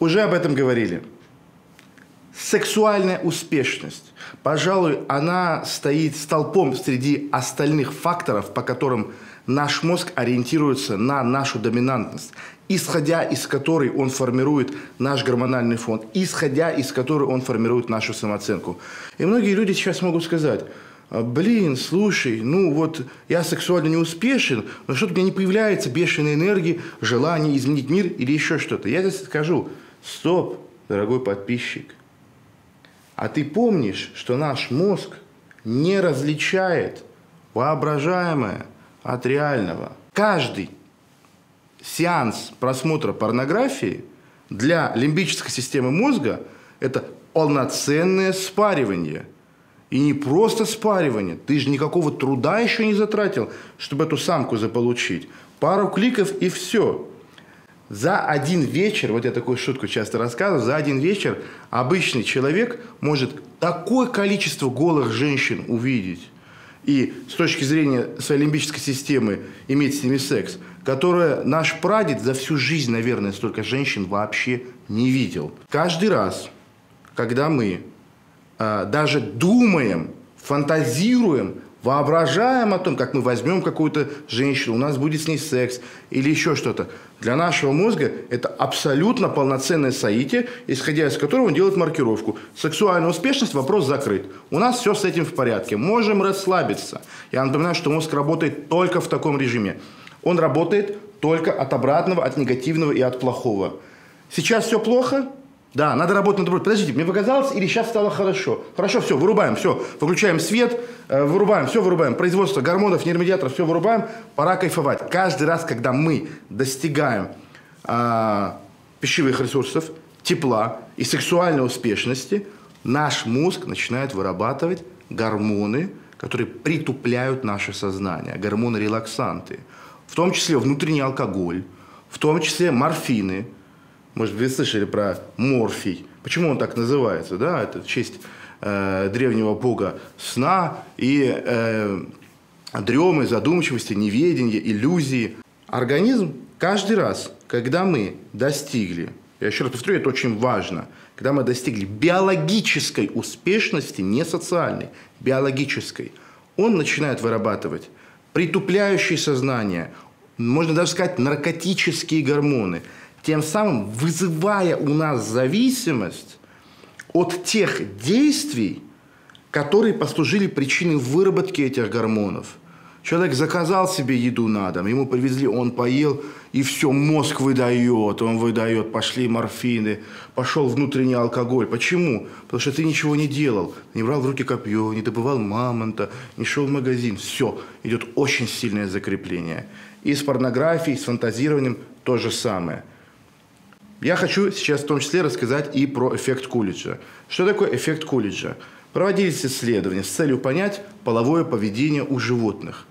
Уже об этом говорили. Сексуальная успешность, пожалуй, она стоит столпом среди остальных факторов, по которым наш мозг ориентируется на нашу доминантность, исходя из которой он формирует наш гормональный фон, исходя из которой он формирует нашу самооценку. И многие люди сейчас могут сказать, «А, блин, слушай, ну вот я сексуально не успешен, но что-то у меня не появляется бешеной энергии, желание изменить мир или еще что-то. Я здесь скажу, стоп, дорогой подписчик, а ты помнишь, что наш мозг не различает воображаемое от реального. Каждый сеанс просмотра порнографии для лимбической системы мозга – это полноценное спаривание. И не просто спаривание. Ты же никакого труда еще не затратил, чтобы эту самку заполучить. Пару кликов и все. За один вечер, вот я такую шутку часто рассказываю, за один вечер обычный человек может такое количество голых женщин увидеть и с точки зрения своей лимбической системы иметь с ними секс, которое наш прадед за всю жизнь, наверное, столько женщин вообще не видел. Каждый раз, когда мы э, даже думаем, фантазируем воображаем о том, как мы возьмем какую-то женщину, у нас будет с ней секс или еще что-то. Для нашего мозга это абсолютно полноценное соитие, исходя из которого он делает маркировку. Сексуальная успешность – вопрос закрыт. У нас все с этим в порядке. Можем расслабиться. Я напоминаю, что мозг работает только в таком режиме. Он работает только от обратного, от негативного и от плохого. Сейчас все плохо – да, надо работать над Подождите, мне показалось, или сейчас стало хорошо? Хорошо, все, вырубаем, все, выключаем свет, э, вырубаем, все вырубаем. Производство гормонов, нейромедиаторов, все вырубаем. Пора кайфовать. Каждый раз, когда мы достигаем э, пищевых ресурсов, тепла и сексуальной успешности, наш мозг начинает вырабатывать гормоны, которые притупляют наше сознание, гормоны-релаксанты. В том числе внутренний алкоголь, в том числе морфины – может, вы слышали про морфий. Почему он так называется? Да? Это в честь э, древнего бога сна и э, дремы, задумчивости, неведения, иллюзии. Организм каждый раз, когда мы достигли, я еще раз повторю, это очень важно, когда мы достигли биологической успешности, не социальной, биологической, он начинает вырабатывать притупляющие сознание, можно даже сказать, наркотические гормоны – тем самым вызывая у нас зависимость от тех действий, которые послужили причиной выработки этих гормонов. Человек заказал себе еду на дом, ему привезли, он поел, и все, мозг выдает, он выдает, пошли морфины, пошел внутренний алкоголь. Почему? Потому что ты ничего не делал, не брал в руки копье, не добывал мамонта, не шел в магазин. Все, идет очень сильное закрепление. И с порнографией, с фантазированием то же самое – я хочу сейчас в том числе рассказать и про эффект Кулиджа. Что такое эффект Кулиджа? Проводились исследования с целью понять половое поведение у животных.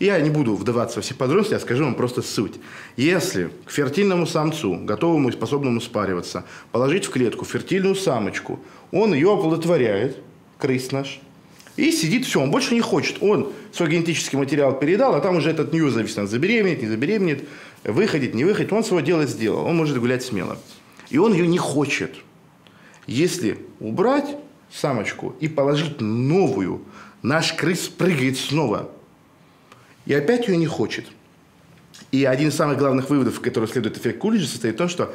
Я не буду вдаваться во все подробности, я скажу вам просто суть. Если к фертильному самцу, готовому и способному спариваться, положить в клетку фертильную самочку, он ее оплодотворяет, крыс наш, и сидит, все, он больше не хочет. Он свой генетический материал передал, а там уже этот нью зависит, он забеременеет, не забеременеет выходит, не выходит, он свое дело сделал, он может гулять смело. И он ее не хочет. Если убрать самочку и положить новую, наш крыс прыгает снова. И опять ее не хочет. И один из самых главных выводов, который следует эффект Кулиджа, состоит в том, что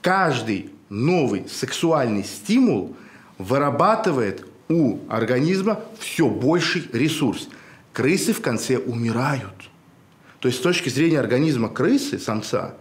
каждый новый сексуальный стимул вырабатывает у организма все больший ресурс. Крысы в конце умирают – то есть с точки зрения организма крысы, самца,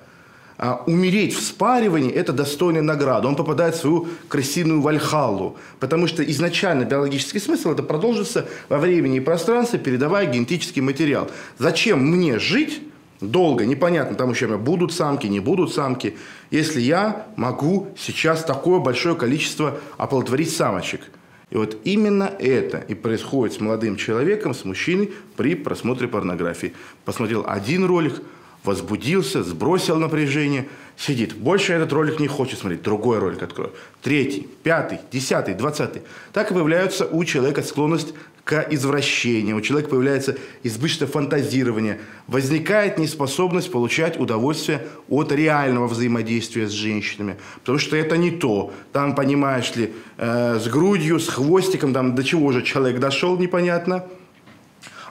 а, умереть в спаривании – это достойная награда. Он попадает в свою крысиную вальхаллу. Потому что изначально биологический смысл – это продолжится во времени и пространстве, передавая генетический материал. Зачем мне жить долго, непонятно, там еще будут самки, не будут самки, если я могу сейчас такое большое количество оплодотворить самочек – и вот именно это и происходит с молодым человеком, с мужчиной при просмотре порнографии. Посмотрел один ролик, возбудился, сбросил напряжение, сидит. Больше этот ролик не хочет смотреть, другой ролик откроет. Третий, пятый, десятый, двадцатый. Так и появляется у человека склонность к извращению, у человека появляется избыточное фантазирование, возникает неспособность получать удовольствие от реального взаимодействия с женщинами. Потому что это не то. Там, понимаешь ли, э, с грудью, с хвостиком, там до чего же человек дошел, непонятно.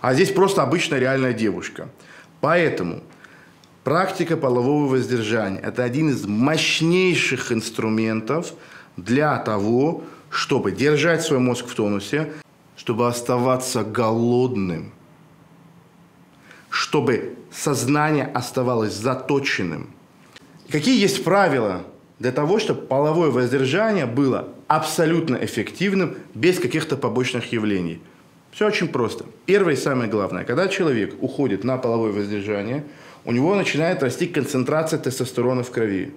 А здесь просто обычная реальная девушка. Поэтому практика полового воздержания – это один из мощнейших инструментов для того, чтобы держать свой мозг в тонусе, чтобы оставаться голодным, чтобы сознание оставалось заточенным. Какие есть правила для того, чтобы половое воздержание было абсолютно эффективным, без каких-то побочных явлений? Все очень просто. Первое и самое главное, когда человек уходит на половое воздержание, у него начинает расти концентрация тестостерона в крови.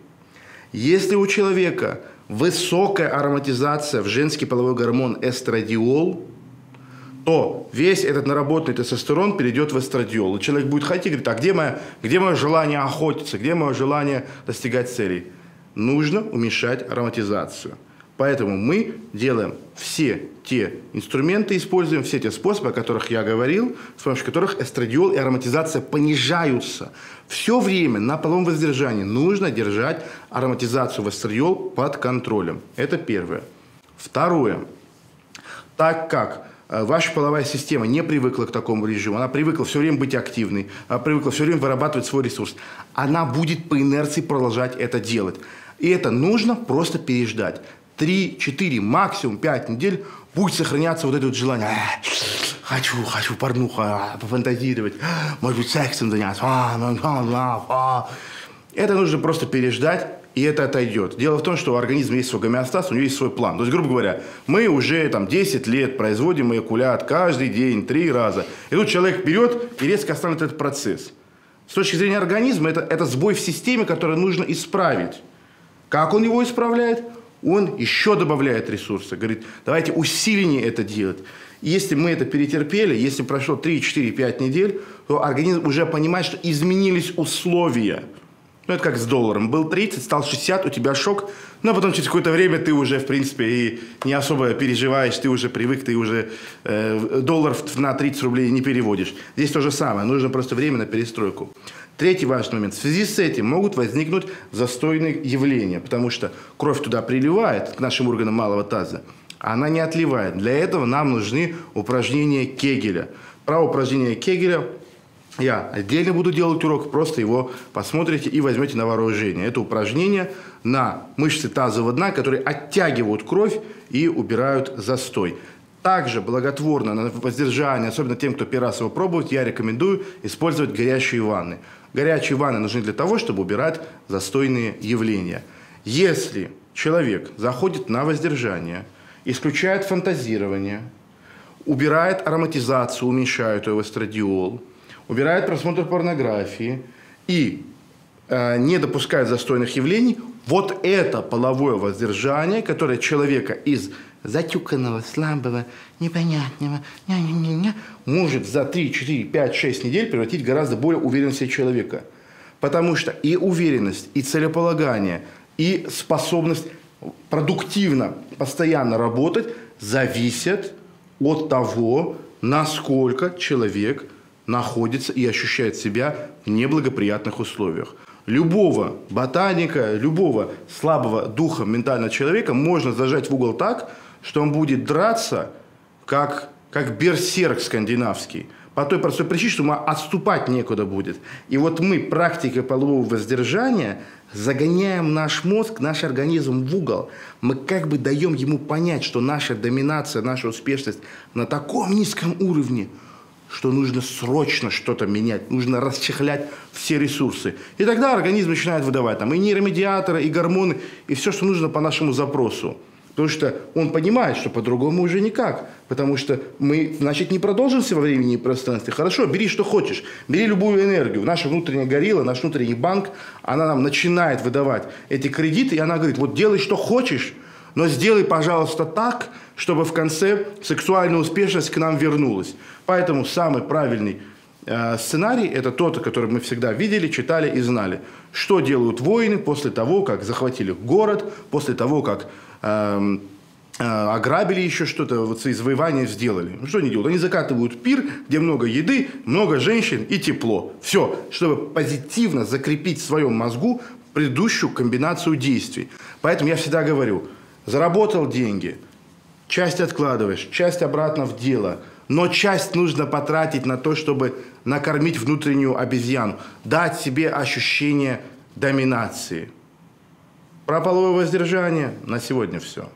Если у человека высокая ароматизация в женский половой гормон эстрадиол – то весь этот наработанный тестостерон перейдет в эстрадиол. И человек будет хотеть, говорит, а где мое, где мое желание охотиться, где мое желание достигать целей? Нужно уменьшать ароматизацию. Поэтому мы делаем все те инструменты, используем все те способы, о которых я говорил, с помощью которых эстрадиол и ароматизация понижаются. Все время на половом воздержании нужно держать ароматизацию в эстрадиол под контролем. Это первое. Второе. Так как ваша половая система не привыкла к такому режиму, она привыкла все время быть активной, она привыкла все время вырабатывать свой ресурс, она будет по инерции продолжать это делать. И это нужно просто переждать. Три, четыре, максимум пять недель будет сохраняться вот это вот желание. Хочу, хочу порнуха, пофантазировать, может быть, сексом заняться. Это нужно просто переждать и это отойдет. Дело в том, что у организма есть свой гомеостаз, у него есть свой план. То есть, грубо говоря, мы уже там 10 лет производим эякулят каждый день, три раза. И тут человек берет и резко остановит этот процесс. С точки зрения организма, это, это сбой в системе, который нужно исправить. Как он его исправляет? Он еще добавляет ресурсы. Говорит, давайте усиленнее это делать. И если мы это перетерпели, если прошло 3, 4, 5 недель, то организм уже понимает, что изменились условия – ну, это как с долларом. Был 30, стал 60, у тебя шок. Но потом через какое-то время ты уже, в принципе, и не особо переживаешь, ты уже привык, ты уже э, доллар на 30 рублей не переводишь. Здесь то же самое. Нужно просто время на перестройку. Третий важный момент. В связи с этим могут возникнуть застойные явления, потому что кровь туда приливает, к нашим органам малого таза, а она не отливает. Для этого нам нужны упражнения Кегеля. Про упражнения Кегеля я отдельно буду делать урок, просто его посмотрите и возьмете на вооружение. Это упражнение на мышцы тазового дна, которые оттягивают кровь и убирают застой. Также благотворно на воздержание, особенно тем, кто первый раз его пробует, я рекомендую использовать горячие ванны. Горячие ванны нужны для того, чтобы убирать застойные явления. Если человек заходит на воздержание, исключает фантазирование, убирает ароматизацию, уменьшает его эстрадиол – убирает просмотр порнографии и э, не допускает застойных явлений, вот это половое воздержание, которое человека из затюканного, слабого, непонятного, ня -ня -ня -ня, может за 3, 4, 5, 6 недель превратить гораздо более уверенного себе человека. Потому что и уверенность, и целеполагание, и способность продуктивно, постоянно работать зависят от того, насколько человек – находится и ощущает себя в неблагоприятных условиях. Любого ботаника, любого слабого духа ментального человека можно зажать в угол так, что он будет драться, как, как берсерк скандинавский. По той простой причине, что ему отступать некуда будет. И вот мы практикой полового воздержания загоняем наш мозг, наш организм в угол. Мы как бы даем ему понять, что наша доминация, наша успешность на таком низком уровне – что нужно срочно что-то менять, нужно расчехлять все ресурсы. И тогда организм начинает выдавать там и нейромедиаторы, и гормоны, и все, что нужно по нашему запросу. Потому что он понимает, что по-другому уже никак. Потому что мы, значит, не продолжимся во времени и пространстве. Хорошо, бери что хочешь. Бери любую энергию. Наша внутренняя горилла, наш внутренний банк, она нам начинает выдавать эти кредиты, и она говорит, вот делай что хочешь, но сделай, пожалуйста, так, чтобы в конце сексуальная успешность к нам вернулась. Поэтому самый правильный э, сценарий – это тот, который мы всегда видели, читали и знали. Что делают воины после того, как захватили город, после того, как э, ограбили еще что-то, вот извоевания сделали. Ну, что они делают? Они закатывают пир, где много еды, много женщин и тепло. Все, чтобы позитивно закрепить в своем мозгу предыдущую комбинацию действий. Поэтому я всегда говорю, заработал деньги, часть откладываешь, часть обратно в дело, но часть нужно потратить на то, чтобы накормить внутреннюю обезьяну, дать себе ощущение доминации. Про половое воздержание на сегодня все.